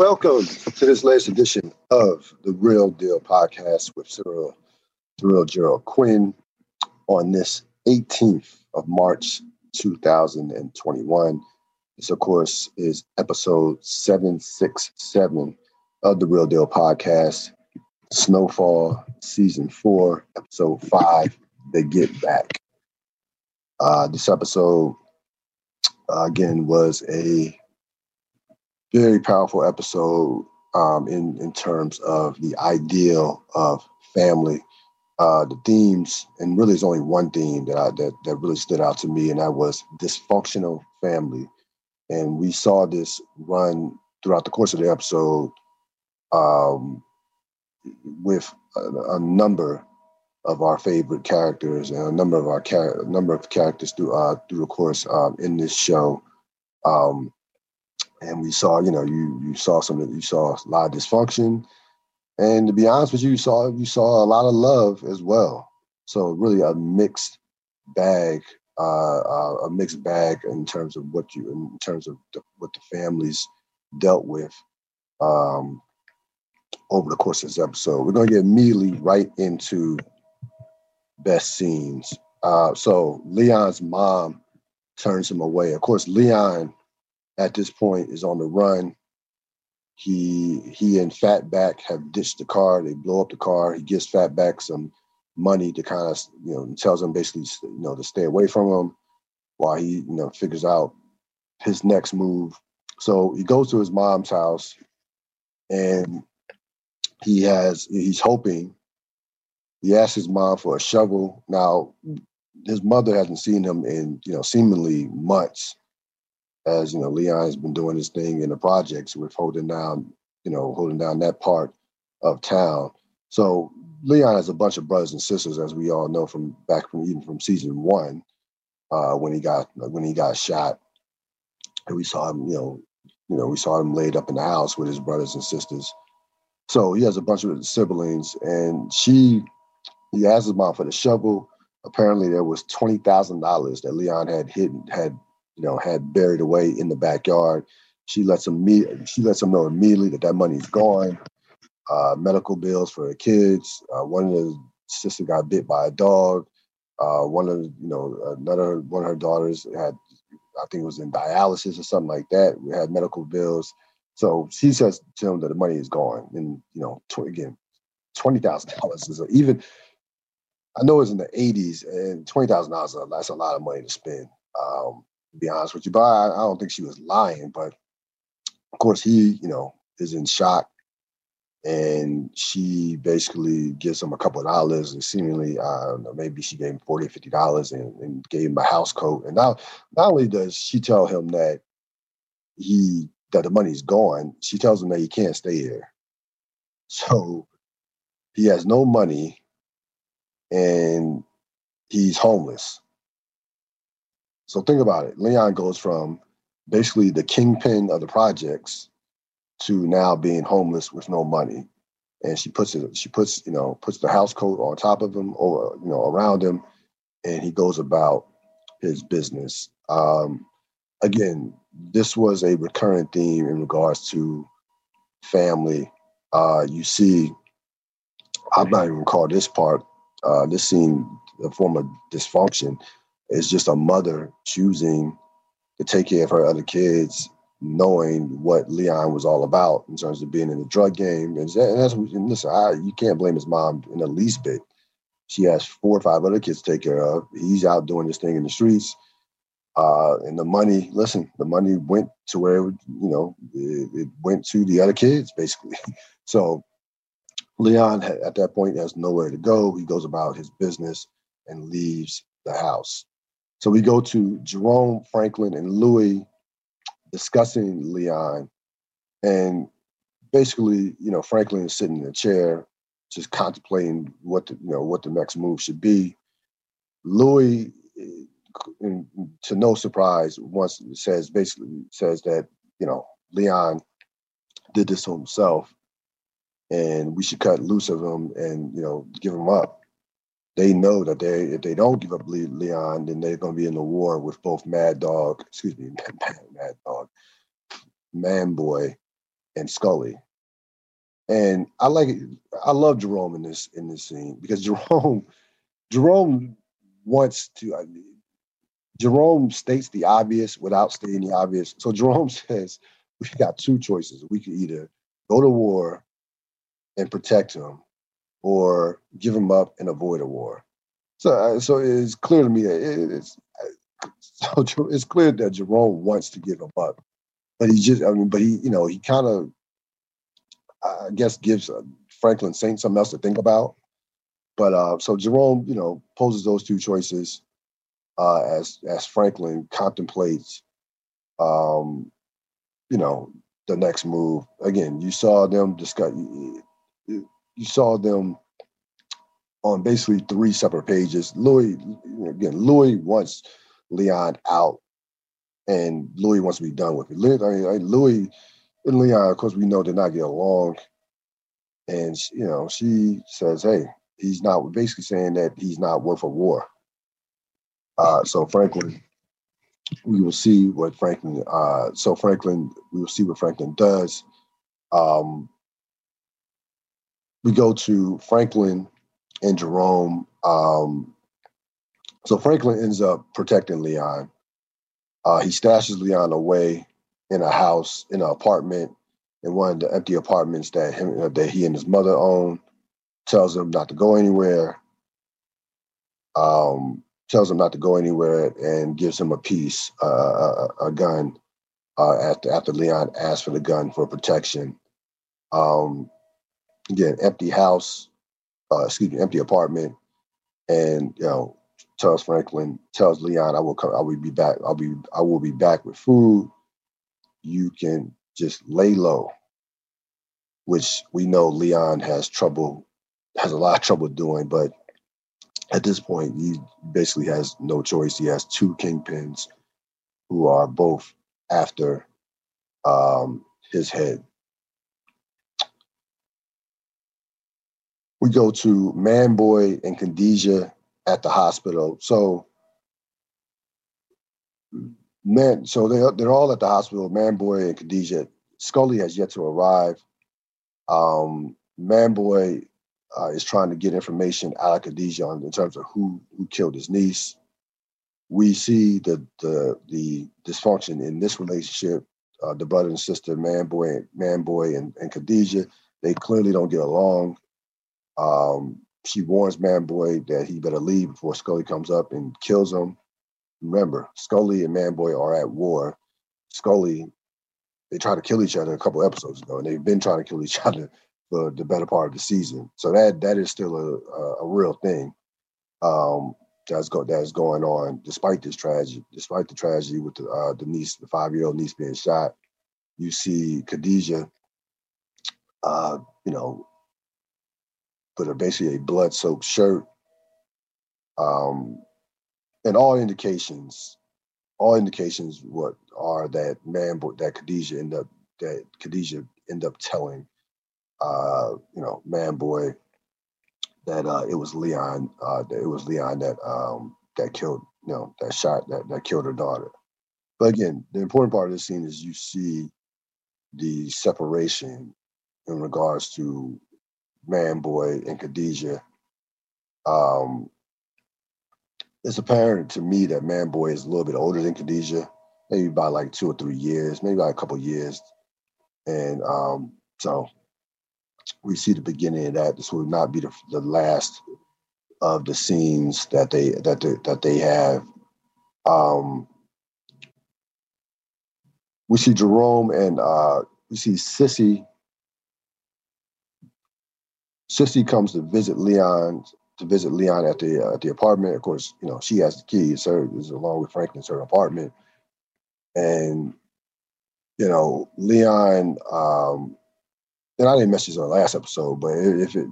Welcome to this latest edition of the Real Deal podcast with Cyril, Cyril Gerald Quinn on this 18th of March 2021. This, of course, is episode 767 of the Real Deal podcast, Snowfall Season 4, Episode 5, The Get Back. Uh, this episode, uh, again, was a very powerful episode um, in in terms of the ideal of family. Uh, the themes, and really, there's only one theme that I, that that really stood out to me, and that was dysfunctional family. And we saw this run throughout the course of the episode um, with a, a, number of our favorite characters and a number of our char- number of characters through uh, through the course um, in this show. Um, and we saw, you know, you you saw some you saw a lot of dysfunction, and to be honest with you, you saw you saw a lot of love as well. So really a mixed bag, uh, uh, a mixed bag in terms of what you in terms of the, what the families dealt with um, over the course of this episode. We're going to get immediately right into best scenes. Uh, so Leon's mom turns him away. Of course, Leon at this point is on the run. He he and Fatback have ditched the car. They blow up the car. He gives Fatback some money to kind of you know tells him basically you know to stay away from him while he you know figures out his next move. So he goes to his mom's house and he has he's hoping he asks his mom for a shovel. Now his mother hasn't seen him in you know seemingly months as you know, Leon has been doing his thing in the projects with holding down, you know, holding down that part of town. So Leon has a bunch of brothers and sisters, as we all know from back from even from season one, uh, when he got when he got shot, and we saw him, you know, you know, we saw him laid up in the house with his brothers and sisters. So he has a bunch of siblings, and she, he asked his mom for the shovel. Apparently, there was twenty thousand dollars that Leon had hidden had you know, had buried away in the backyard. She lets them meet. She lets them know immediately that that money's gone. Uh, medical bills for the kids. Uh, one of the sisters got bit by a dog. Uh, one of you know another one of her daughters had, I think it was in dialysis or something like that. We had medical bills. So she says to him that the money is gone, and you know, tw- again, twenty thousand dollars is even. I know it's in the '80s, and twenty thousand dollars that's a lot of money to spend. Um, be honest with you. But I, I don't think she was lying. But of course, he, you know, is in shock. And she basically gives him a couple of dollars and seemingly, uh, maybe she gave him 40 $50 and, and gave him a house coat. And now, not only does she tell him that he, that the money's gone, she tells him that he can't stay here. So he has no money and he's homeless. So think about it. Leon goes from basically the kingpin of the projects to now being homeless with no money. And she puts it, she puts, you know, puts the house coat on top of him or, you know, around him, and he goes about his business. Um, again, this was a recurrent theme in regards to family. Uh, you see, I'm not even call this part, uh, this scene a form of dysfunction it's just a mother choosing to take care of her other kids, knowing what Leon was all about in terms of being in the drug game. And that's and listen, I, you can't blame his mom in the least bit. She has four or five other kids to take care of. He's out doing this thing in the streets. Uh, and the money, listen, the money went to where, you know, it, it went to the other kids, basically. so Leon, at that point, has nowhere to go. He goes about his business and leaves the house. So we go to Jerome, Franklin, and Louie discussing Leon. And basically, you know, Franklin is sitting in a chair, just contemplating what the, you know what the next move should be. Louie, to no surprise, once says basically says that you know Leon did this to himself, and we should cut loose of him and you know give him up they know that they if they don't give up Leon, then they're going to be in a war with both Mad Dog, excuse me, Mad Dog, Man Boy, and Scully. And I like. I love Jerome in this in this scene because Jerome Jerome wants to. I mean, Jerome states the obvious without stating the obvious. So Jerome says we got two choices. We could either go to war and protect him, or give him up and avoid a war. So, uh, so it's clear to me that it's so it's clear that Jerome wants to give him up, but he just, I mean, but he, you know, he kind of, I guess, gives uh, Franklin Saint something else to think about. But uh, so Jerome, you know, poses those two choices uh, as as Franklin contemplates, um, you know, the next move. Again, you saw them discuss. You, saw them on basically three separate pages. Louie, again, Louie wants Leon out, and Louie wants to be done with it. Louie and Leon, of course, we know did not get along, and you know, she says, "Hey, he's not." Basically saying that he's not worth a war. Uh, so Franklin, we will see what Franklin. Uh, so Franklin, we will see what Franklin does. Um, we go to Franklin and Jerome. Um, so Franklin ends up protecting Leon. Uh, he stashes Leon away in a house, in an apartment, in one of the empty apartments that him uh, that he and his mother own. Tells him not to go anywhere. Um, tells him not to go anywhere and gives him a piece, uh, a, a, gun. Uh, after after Leon asks for the gun for protection. Um, again, empty house, uh, excuse me, empty apartment, and you know, tells Franklin, tells Leon, I will come, I will be back, I'll be, I will be back with food. You can just lay low, which we know Leon has trouble, has a lot of trouble doing, but at this point, he basically has no choice. He has two kingpins who are both after um, his head. We go to Manboy and Khadijah at the hospital. So man, so they they're all at the hospital. Manboy and Khadijah. Scully has yet to arrive. Um, Manboy uh, is trying to get information out of Khadijah on, in terms of who who killed his niece. We see the the the dysfunction in this relationship. Uh, the brother and sister, Manboy, Manboy, and, and Khadijah, they clearly don't get along. Um, she warns Manboy that he better leave before Scully comes up and kills him. Remember, Scully and Manboy are at war. Scully, they tried to kill each other a couple episodes ago, and they've been trying to kill each other for the better part of the season. So that that is still a a, a real thing um, that's go that's going on despite this tragedy. Despite the tragedy with the uh, the niece, the five year old niece being shot, you see Khadijah, uh, you know, but a, basically a blood soaked shirt. Um, and all indications, all indications what are that man boy that Khadijah end up that Khadijah end up telling uh, you know, man boy, that uh, it was Leon uh, that it was Leon that um, that killed you know that shot that that killed her daughter. But again, the important part of this scene is you see the separation in regards to Manboy and Khadijah. Um, it's apparent to me that Manboy is a little bit older than Khadijah, maybe by like two or three years, maybe by a couple years. And um, so we see the beginning of that. This will not be the, the last of the scenes that they that they, that they have. Um, we see Jerome and uh, we see Cissy Cissy comes to visit Leon to visit Leon at the uh, at the apartment. Of course, you know she has the keys. Her is along with Franklin's her apartment, and you know Leon. Um, and I didn't mention this on the last episode, but if it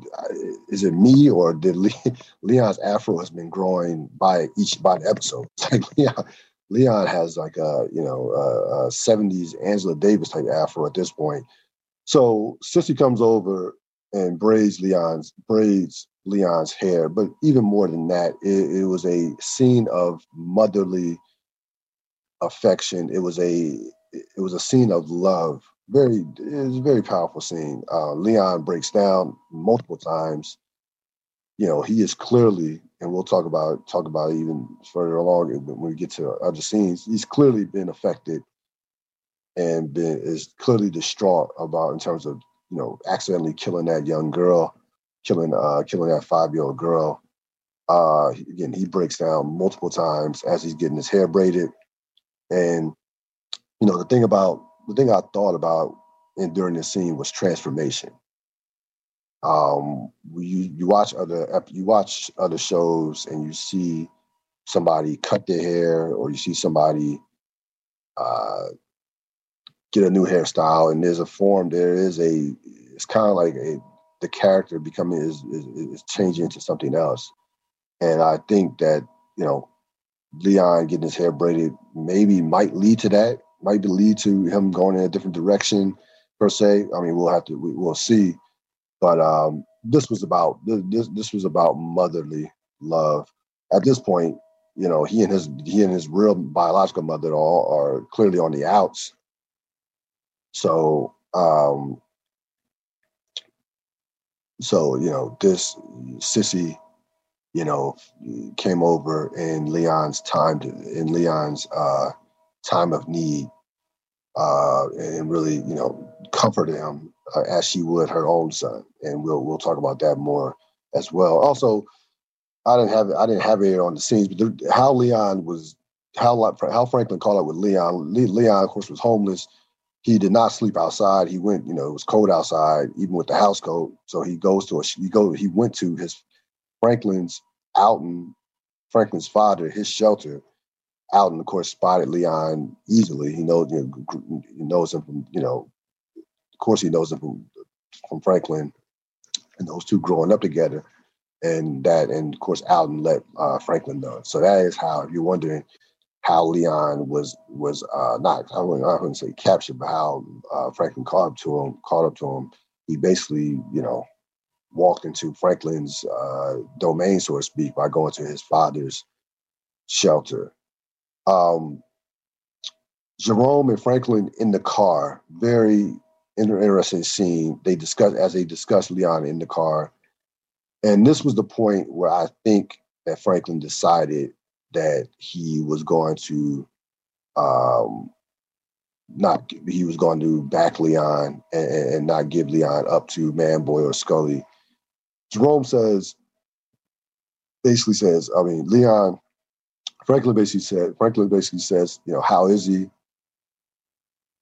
is it me or did Leon's afro has been growing by each by the episode? It's like Leon, Leon has like a you know a 70s Angela Davis type afro at this point. So Cissy comes over and braids Leon's braids Leon's hair. But even more than that, it, it was a scene of motherly affection. It was a it was a scene of love very it's a very powerful scene. Uh, Leon breaks down multiple times. You know, he is clearly, and we'll talk about talk about even further along when we get to other scenes. He's clearly been affected and been is clearly distraught about in terms of you know accidentally killing that young girl, killing uh killing that five year old girl. Uh, again, he breaks down multiple times as he's getting his hair braided, and you know the thing about the thing I thought about in during this scene was transformation. Um, you you watch other you watch other shows and you see somebody cut their hair or you see somebody uh, get a new hairstyle and there's a form there is a it's kind of like a the character becoming is, is is changing into something else. And i think that you know leon getting his hair braided maybe might lead to that might lead to him going in a different direction per se. I mean we'll have to we, will see. But um this was about this this was about motherly love. At this point you know he and his he and his real biological mother at all are clearly on the outs so, um, so you know, this Cissy, you know, came over in Leon's time to, in Leon's uh, time of need, uh, and really, you know, comforted him uh, as she would her own son. And we'll we'll talk about that more as well. Also, I didn't have I didn't have it on the scenes, but how Leon was how how Franklin called it with Leon. Leon, of course, was homeless he did not sleep outside. He went, you know, it was cold outside, even with the house coat. So he goes to a he go he went to his Franklin's Alton, Franklin's father, his shelter. Alton, of course, spotted Leon easily. He knows you know, he knows him from you know, of course he knows him from from Franklin, and those two growing up together, and that and of course Alton let uh, Franklin know. So that is how, if you're wondering, how Leon was was uh, not I wouldn't, I wouldn't say captured, but how uh, Franklin caught up to him. Caught up to him. He basically, you know, walked into Franklin's uh, domain, so to speak, by going to his father's shelter. Um, Jerome and Franklin in the car, very interesting scene. They discuss as they discuss Leon in the car, and this was the point where I think that Franklin decided that he was going to um, not he was going to back Leon and, and, not give Leon up to Manboy or Scully. Jerome says basically says, I mean, Leon Franklin basically said Franklin basically says, you know, how is he?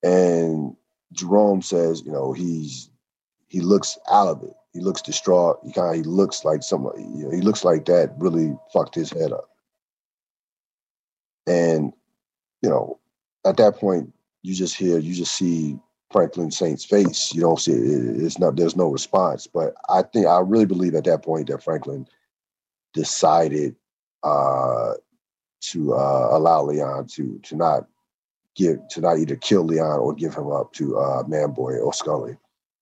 And Jerome says, you know, he's he looks out of it. He looks distraught. He kind of he looks like somebody. You know, he looks like that really fucked his head up. And, you know, at that point, you just hear, you just see Franklin Saint's face. You don't see it, it's not, there's no response. But I think, I really believe at that point that Franklin decided uh, to uh, allow Leon to, to not give, to not either kill Leon or give him up to uh, Manboy or Scully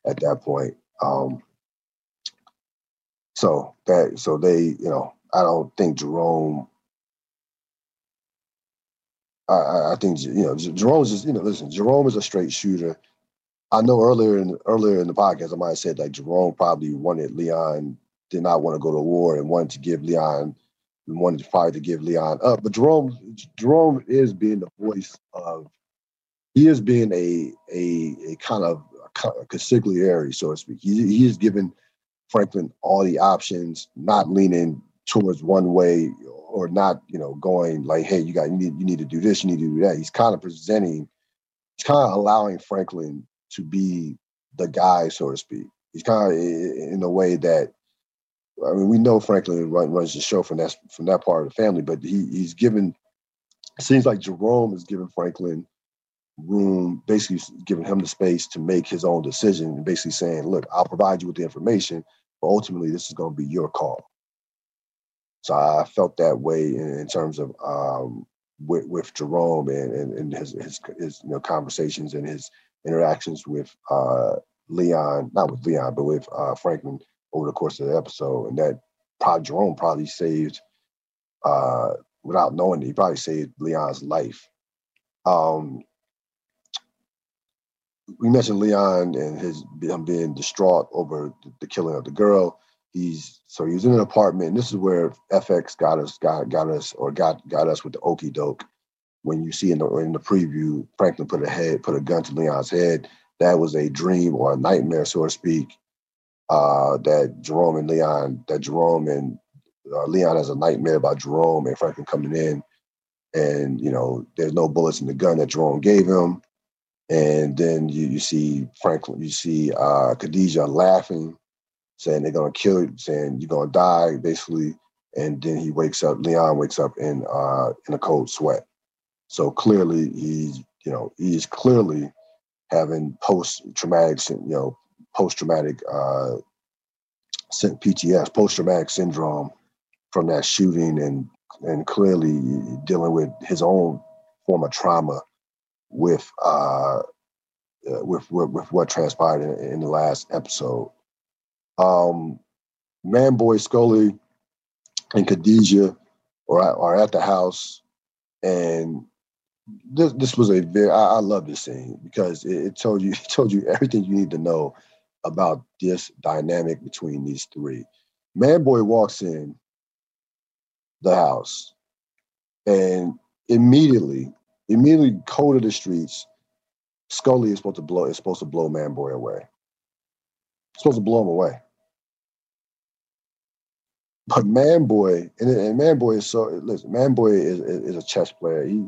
at that point. Um, so that, so they, you know, I don't think Jerome I, I think you know Jerome is just you know listen. Jerome is a straight shooter. I know earlier in earlier in the podcast, I might have said like Jerome probably wanted Leon did not want to go to war and wanted to give Leon wanted to probably to give Leon up. But Jerome Jerome is being the voice of he is being a a a kind of a consigliere, so to speak. He, he is giving Franklin all the options, not leaning towards one way or not, you know, going like, hey, you got you need you need to do this, you need to do that. He's kind of presenting, he's kind of allowing Franklin to be the guy, so to speak. He's kind of in a way that I mean, we know Franklin run, runs the show from that from that part of the family, but he he's given. seems like Jerome is giving Franklin room, basically giving him the space to make his own decision, and basically saying, "Look, I'll provide you with the information, but ultimately, this is going to be your call." So I felt that way in, in terms of um, with, with Jerome and, and, and his, his, his you know conversations and his interactions with uh, Leon, not with Leon, but with uh, Franklin over the course of the episode, and that probably Jerome probably saved, uh, without knowing it, he probably saved Leon's life. Um, we mentioned Leon and his him being distraught over the killing of the girl. So he was in an apartment. This is where FX got us, got got us, or got got us with the okey doke. When you see in the in the preview, Franklin put a head, put a gun to Leon's head. That was a dream or a nightmare, so to speak. Uh, that Jerome and Leon, that Jerome and uh, Leon has a nightmare about Jerome and Franklin coming in, and you know there's no bullets in the gun that Jerome gave him and then you, you see Franklin, you see uh, Khadijah laughing, saying they're gonna kill you, saying you're gonna die, basically. And then he wakes up. Leon wakes up in uh, in a cold sweat. So clearly, he's you know he's clearly having post traumatic, you know, post traumatic uh, PTS, post traumatic syndrome from that shooting, and and clearly dealing with his own form of trauma with uh, uh, with, with, with what transpired in, in the last episode. Um, Man Boy Scully and Khadijah are, are at the house, and this this was a very I, I love this scene because it, it told you it told you everything you need to know about this dynamic between these three. Man Boy walks in the house, and immediately immediately code of the streets. Scully is supposed to blow is supposed to blow Manboy away. supposed to blow him away. But Manboy and, and Manboy is so listen. Manboy is, is, is a chess player. He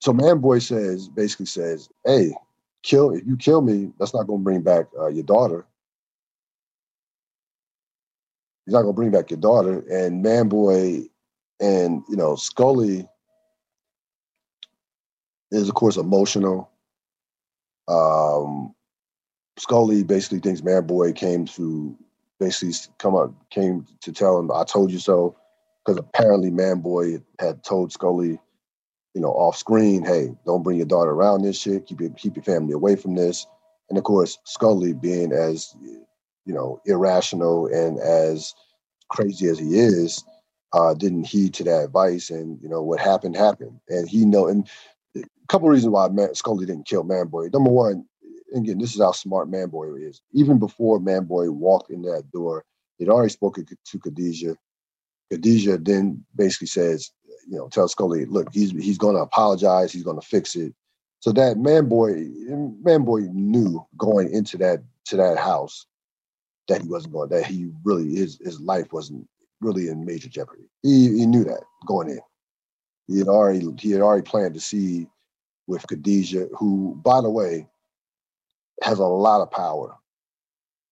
so Manboy says basically says, "Hey, kill if you kill me, that's not going to bring back uh, your daughter. He's not going to bring back your daughter." And Manboy and you know Scully is of course emotional. Um, Scully basically thinks Manboy came to basically come up, came to tell him, "I told you so," because apparently Manboy had told Scully, you know, off screen, "Hey, don't bring your daughter around this shit. Keep your keep your family away from this." And of course, Scully, being as you know irrational and as crazy as he is, uh, didn't heed to that advice, and you know what happened happened, and he know and a couple of reasons why Man, Scully didn't kill Manboy. Number one, again, this is how smart Manboy is. Even before Manboy walked in that door, he'd already spoken to Khadijah. Khadijah then basically says, you know, tell Scully, look, he's he's going to apologize. He's going to fix it. So that Manboy, Manboy knew going into that to that house that he wasn't going. That he really his his life wasn't really in major jeopardy. He he knew that going in. He had already he had already planned to see with Khadijah, who, by the way, has a lot of power.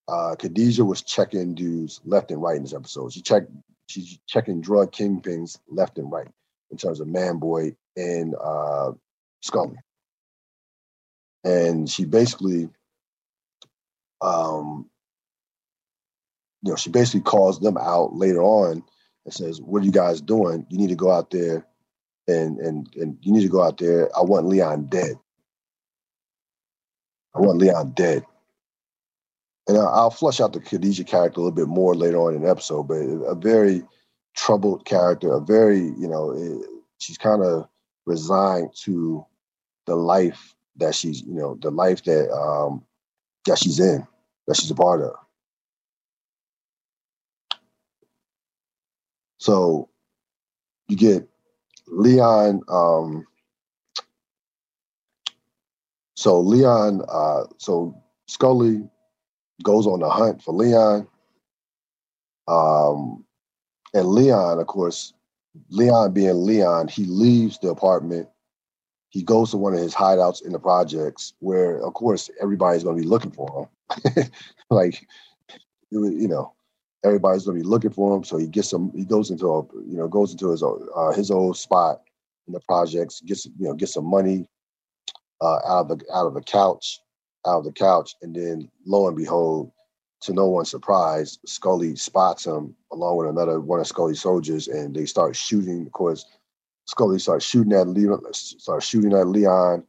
Uh, Khadijah was checking dudes left and right in this episode. She checked, she's checking drug kingpins left and right in terms of Manboy and uh, Scully. And she basically, um, you know, she basically calls them out later on and says, "What are you guys doing? You need to go out there and and and you need to go out there. I want Leon dead. I want Leon dead. And I'll flush out the Khadijah character a little bit more later on in the episode, but a very troubled character, a very, you know, eh, she's kind of resigned to the life that she's, you know, the life that um that she's in, that she's a part of. So you get Leon, um, so Leon, uh, so Scully goes on the hunt for Leon. Um, and Leon, of course, Leon being Leon, he leaves the apartment. He goes to one of his hideouts in the projects where, of course, everybody's going to be looking for him. like, you know, everybody's gonna be looking for him. So he gets some. He goes into a you know goes into his uh, his old spot in the projects. Gets you know gets some money uh, out of the out of the couch, out of the couch, and then lo and behold, to no one's surprise, Scully spots him along with another one of Scully's soldiers, and they start shooting. Of course, Scully starts shooting at Leon. Starts shooting at Leon.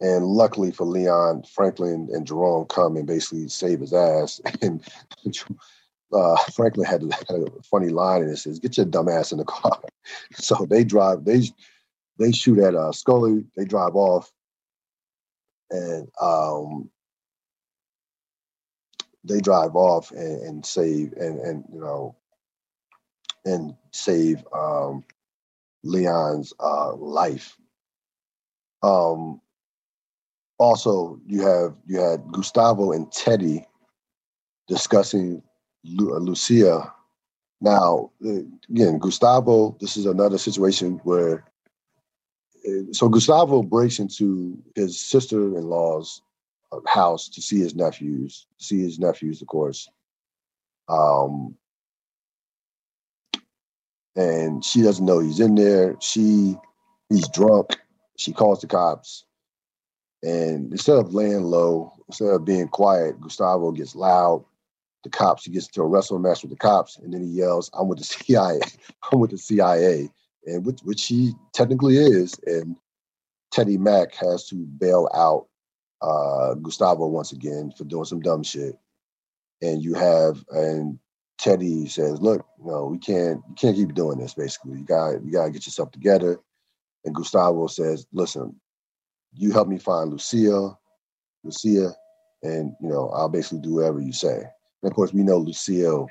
And luckily for Leon, Franklin and Jerome come and basically save his ass. And uh, Franklin had, had, a funny line and it says, "Get your dumb ass in the car." so they drive. They they shoot at uh, Scully. They drive off. And um, they drive off and, and save and and you know and save um, Leon's uh, life. Um, also, you have you had Gustavo and Teddy discussing Lu- uh, Lucia. Now, again, Gustavo. This is another situation where. So Gustavo breaks into his sister-in-law's house to see his nephews, see his nephews, of course. Um, and she doesn't know he's in there. She, he's drunk. She calls the cops, and instead of laying low, instead of being quiet, Gustavo gets loud. The cops, he gets into a wrestle match with the cops, and then he yells, "I'm with the CIA. I'm with the CIA," and which, which he technically is. And Teddy Mack has to bail out uh, Gustavo once again for doing some dumb shit. And you have and Teddy says, "Look, you know, we can't we can't keep doing this. Basically, you got you got to get yourself together." And Gustavo says, "Listen, you help me find Lucia, Lucia, and you know, I'll basically do whatever you say." And of course, we know Lucia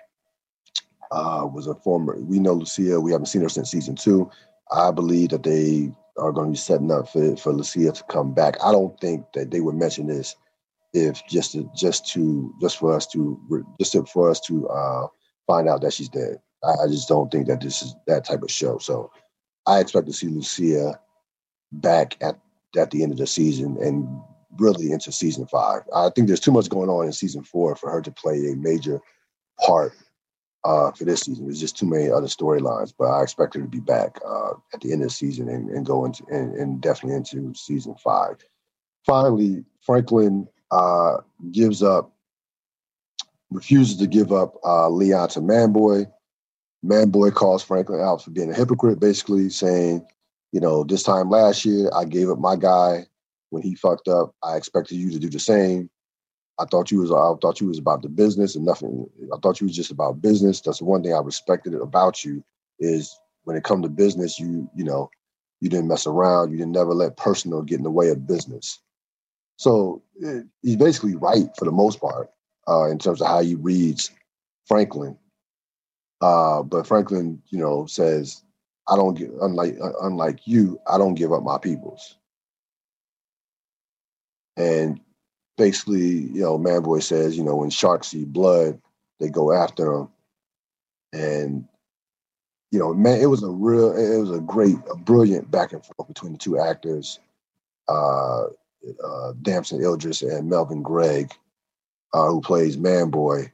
uh, was a former. We know Lucia. We haven't seen her since season two. I believe that they are going to be setting up for for Lucia to come back. I don't think that they would mention this if just to, just to just for us to just to, for us to uh, find out that she's dead. I, I, just don't think that this is that type of show. So I expect to see Lucia back at at the end of the season and really into season five. I think there's too much going on in season four for her to play a major part uh, for this season. There's just too many other storylines, but I expect her to be back uh, at the end of the season and, and go into and, and, definitely into season five. Finally, Franklin uh, gives up, refuses to give up uh, Leon to Manboy. Manboy calls Franklin out for being a hypocrite, basically saying, you know, this time last year I gave up my guy when he fucked up. I expected you to do the same. I thought you was I thought you was about the business and nothing. I thought you was just about business. That's the one thing I respected about you is when it come to business, you you know, you didn't mess around. You didn't never let personal get in the way of business. So it, eh, he's basically right for the most part uh, in terms of how he reads Franklin. Uh, but Franklin, you know, says, "I don't get unlike unlike you. I don't give up my peoples." And basically, you know, Manboy says, you know, when sharks see blood, they go after them. And, you know, man, it was a real, it was a great, a brilliant back and forth between the two actors, uh, uh, Damson Idris and Melvin Gregg, uh, who plays Manboy.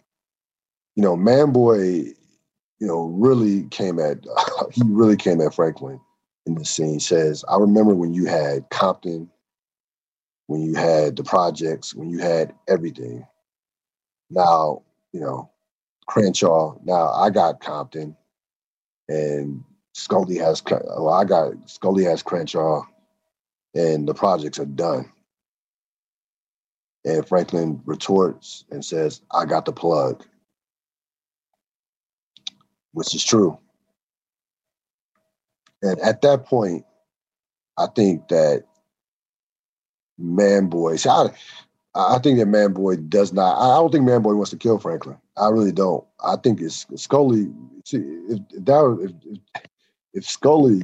You know, Manboy, you know, really came at, he really came at Franklin in the scene. Says, I remember when you had Compton when you had the projects, when you had everything. Now, you know, Crenshaw, now I got Compton and Scully has, well, I got, Scully has Crenshaw and the projects are done. And Franklin retorts and says, I got the plug, which is true. And at that point, I think that Manboy. See, I, I think that Manboy does not. I don't think Manboy wants to kill Franklin. I really don't. I think it's Scully. See, if, if that if, if, Scully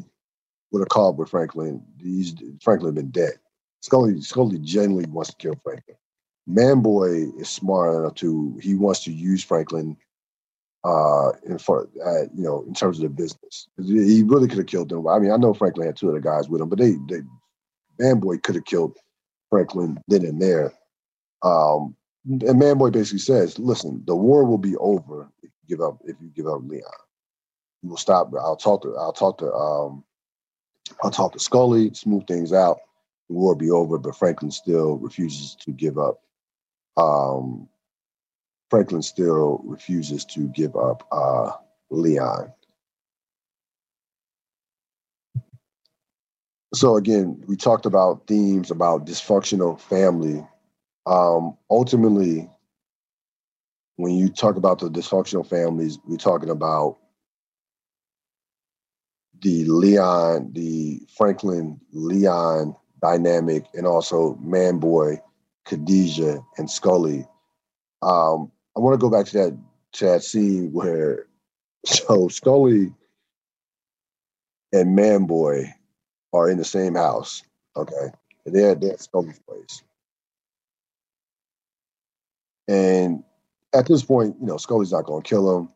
would have called with Franklin, he's Franklin been dead. Scully Scully genuinely wants to kill Franklin. Manboy is smart enough to he wants to use Franklin uh in for uh, you know in terms of the business. He really could have killed them. I mean, I know Franklin had two other guys with him, but they they Manboy could have killed Franklin then and there. Um, and Manboy basically says, "Listen, the war will be over if you give up. If you give up Leon, you will stop. I'll talk to. I'll talk to. Um, I'll talk to Scully, smooth things out. The war will be over, but Franklin still refuses to give up. Um, Franklin still refuses to give up uh, Leon. So again, we talked about themes about dysfunctional family. Um, ultimately, when you talk about the dysfunctional families, we're talking about the Leon, the Franklin Leon dynamic, and also Man Boy, Khadijah, and Scully. Um, I want to go back to that to that scene where so Scully and Man Boy are in the same house. Okay, they're, they're at Scully's place, and at this point, you know, Scully's not going to kill him.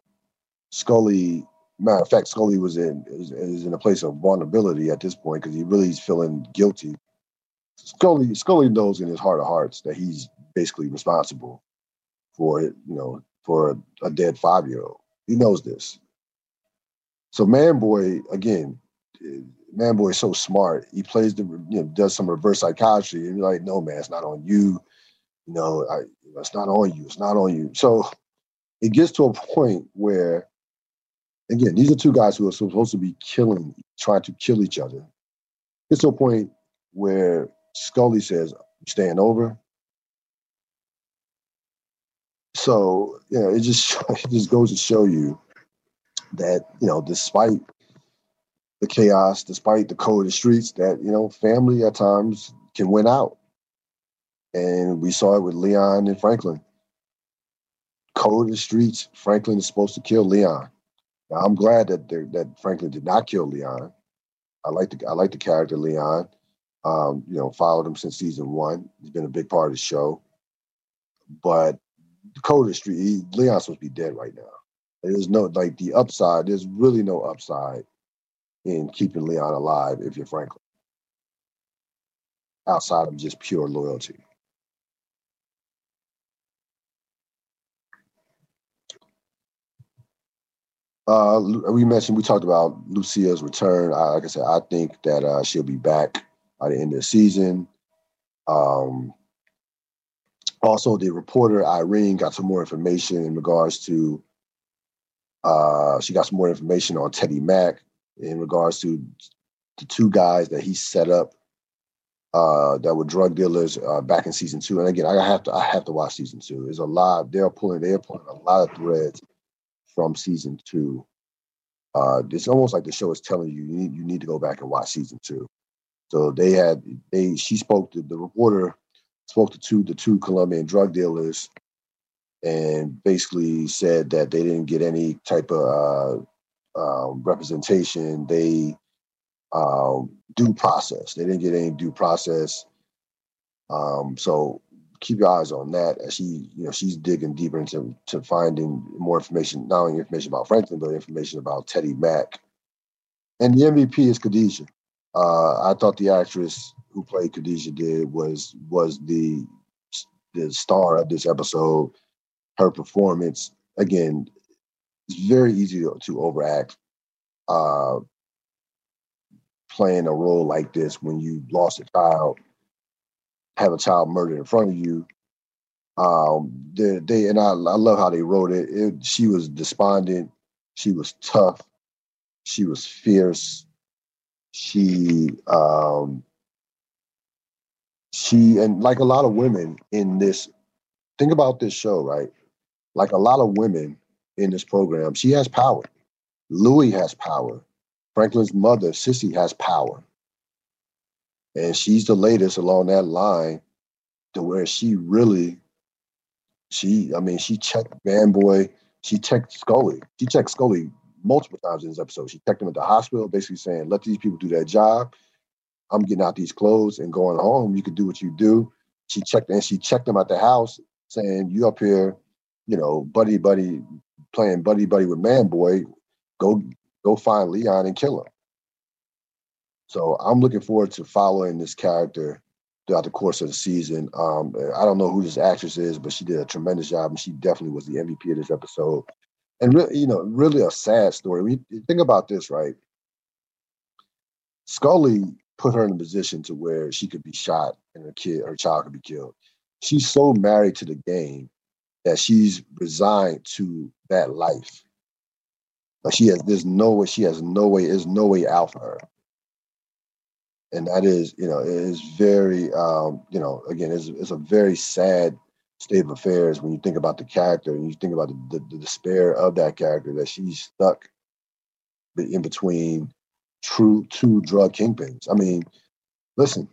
Scully, matter of fact, Scully was in is, is in a place of vulnerability at this point because he really is feeling guilty. Scully Scully knows in his heart of hearts that he's basically responsible for it, you know, for a, a dead five year old. He knows this. So Man Boy, again, Man Boy is so smart. He plays the you know does some reverse psychiatry, and you're like, no man, it's not on you. You know, I, it's not on you. It's not on you. So it gets to a point where, again, these are two guys who are supposed to be killing, trying to kill each other. It's to a point where Scully says, "I'm staying over." So you know, it just it just goes to show you that you know, despite the chaos, despite the code of streets, that you know, family at times can win out, and we saw it with Leon and Franklin. Code of streets, Franklin is supposed to kill Leon. Now, I'm glad that that Franklin did not kill Leon. I like the I like the character Leon. Um, you know, followed him since season one. He's been a big part of the show. But the the street, he, Leon's supposed to be dead right now. There's no like the upside. There's really no upside in keeping Leon alive if you're Franklin, outside of just pure loyalty. Uh, we mentioned we talked about Lucia's return. I, like I said, I think that uh, she'll be back by the end of the season. Um, also, the reporter Irene got some more information in regards to uh, she got some more information on Teddy Mack in regards to the two guys that he set up uh, that were drug dealers uh, back in season two. And again, I have to I have to watch season two. There's a lot they're pulling they're pulling a lot of threads from season two. Uh, it's almost like the show is telling you you need you need to go back and watch season two. So they had they she spoke to the reporter spoke to two the two Colombian drug dealers and basically said that they didn't get any type of uh, um, representation. They um, due process. They didn't get any due process. Um, so keep your eyes on that as she, you know, she's digging deeper into to finding more information, not only information about Franklin, but information about Teddy Mack. And the MVP is Khadijah. Uh, I thought the actress who played Khadijah did was was the the star of this episode her performance again it's very easy to, to overact uh, playing a role like this when you lost a child have a child murdered in front of you. Um they, they and I, I love how they wrote it. it she was despondent. She was tough. She was fierce. She um she and like a lot of women in this think about this show right? Like a lot of women in this program, she has power. Louie has power. Franklin's mother, Cissy, has power. And she's the latest along that line to where she really, she, I mean, she checked Man Boy, she checked Scully. She checked Scully multiple times in this episode. She checked him at the hospital, basically saying, let these people do their job. I'm getting out these clothes and going home. You can do what you do. She checked and she checked him at the house, saying, You up here you know, buddy buddy playing buddy buddy with Man Boy, go go find Leon and kill him. So I'm looking forward to following this character throughout the course of the season. Um, I don't know who this actress is, but she did a tremendous job, and she definitely was the MVP of this episode. And really, you know, really a sad story. You think about this, right? Scully put her in a position to where she could be shot and her kid, her child could be killed. She's so married to the game that she's resigned to that life. Like she has, there's no way, she has no way, there's no way out for her. And that is, you know, it is very, um, you know, again, it's, it's a very sad state of affairs when you think about the character and you think about the, the, the despair of that character that she's stuck in between true two drug kingpins. I mean, listen,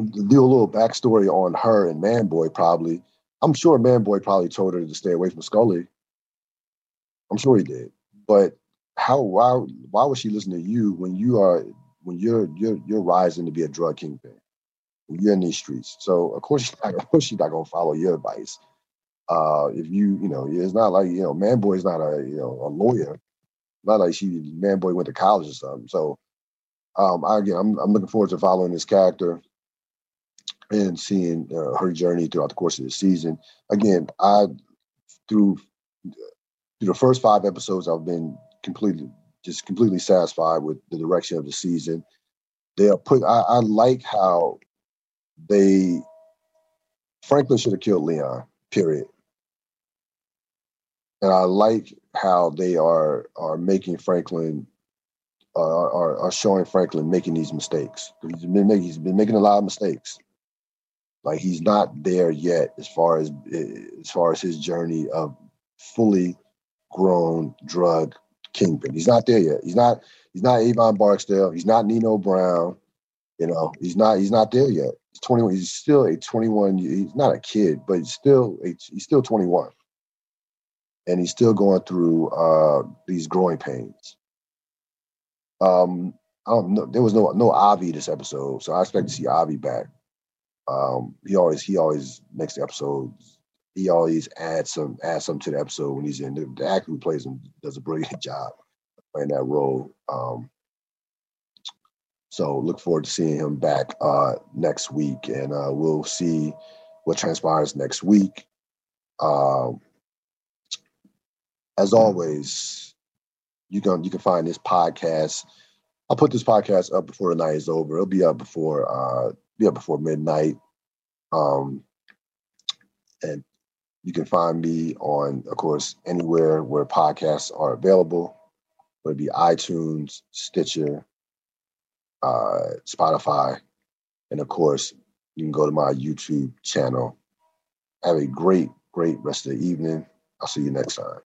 do a little backstory on her and Manboy. Probably, I'm sure Manboy probably told her to stay away from Scully. I'm sure he did, but how? Why? Why would she listen to you when you are when you're you're you're rising to be a drug kingpin? You're in these streets, so of course, she's not, of course, she's not gonna follow your advice. Uh, if you, you know, it's not like you know, Manboy is not a you know a lawyer. Not like she Manboy went to college or something. So, um, I, again, I'm I'm looking forward to following this character and seeing uh, her journey throughout the course of the season. Again, I through through the first five episodes, I've been completely just completely satisfied with the direction of the season. They are put. I, I like how they Franklin should have killed Leon. Period. And I like how they are are making Franklin uh, are are showing Franklin making these mistakes. He's been making he's been making a lot of mistakes. Like he's not there yet as far as as far as his journey of fully grown drug kingpin. He's not there yet. He's not he's not Avon Barksdale. He's not Nino Brown. You know, he's not he's not there yet. He's 21. He's still a 21. He's not a kid, but he's still he's still 21, and he's still going through uh, these growing pains. Um, I don't know. There was no no Avi this episode, so I expect to see Avi back. Um, he always he always makes the episodes. He always adds some adds something to the episode when he's in. The, the actor who plays him does a brilliant job playing that role. Um, so look forward to seeing him back uh, next week, and uh, we'll see what transpires next week. Um, as always, you can you can find this podcast. I'll put this podcast up before the night is over. It'll be up before uh, up before midnight. Um, and you can find me on, of course, anywhere where podcasts are available, whether it be iTunes, Stitcher, uh, Spotify, and of course, you can go to my YouTube channel. Have a great, great rest of the evening. I'll see you next time.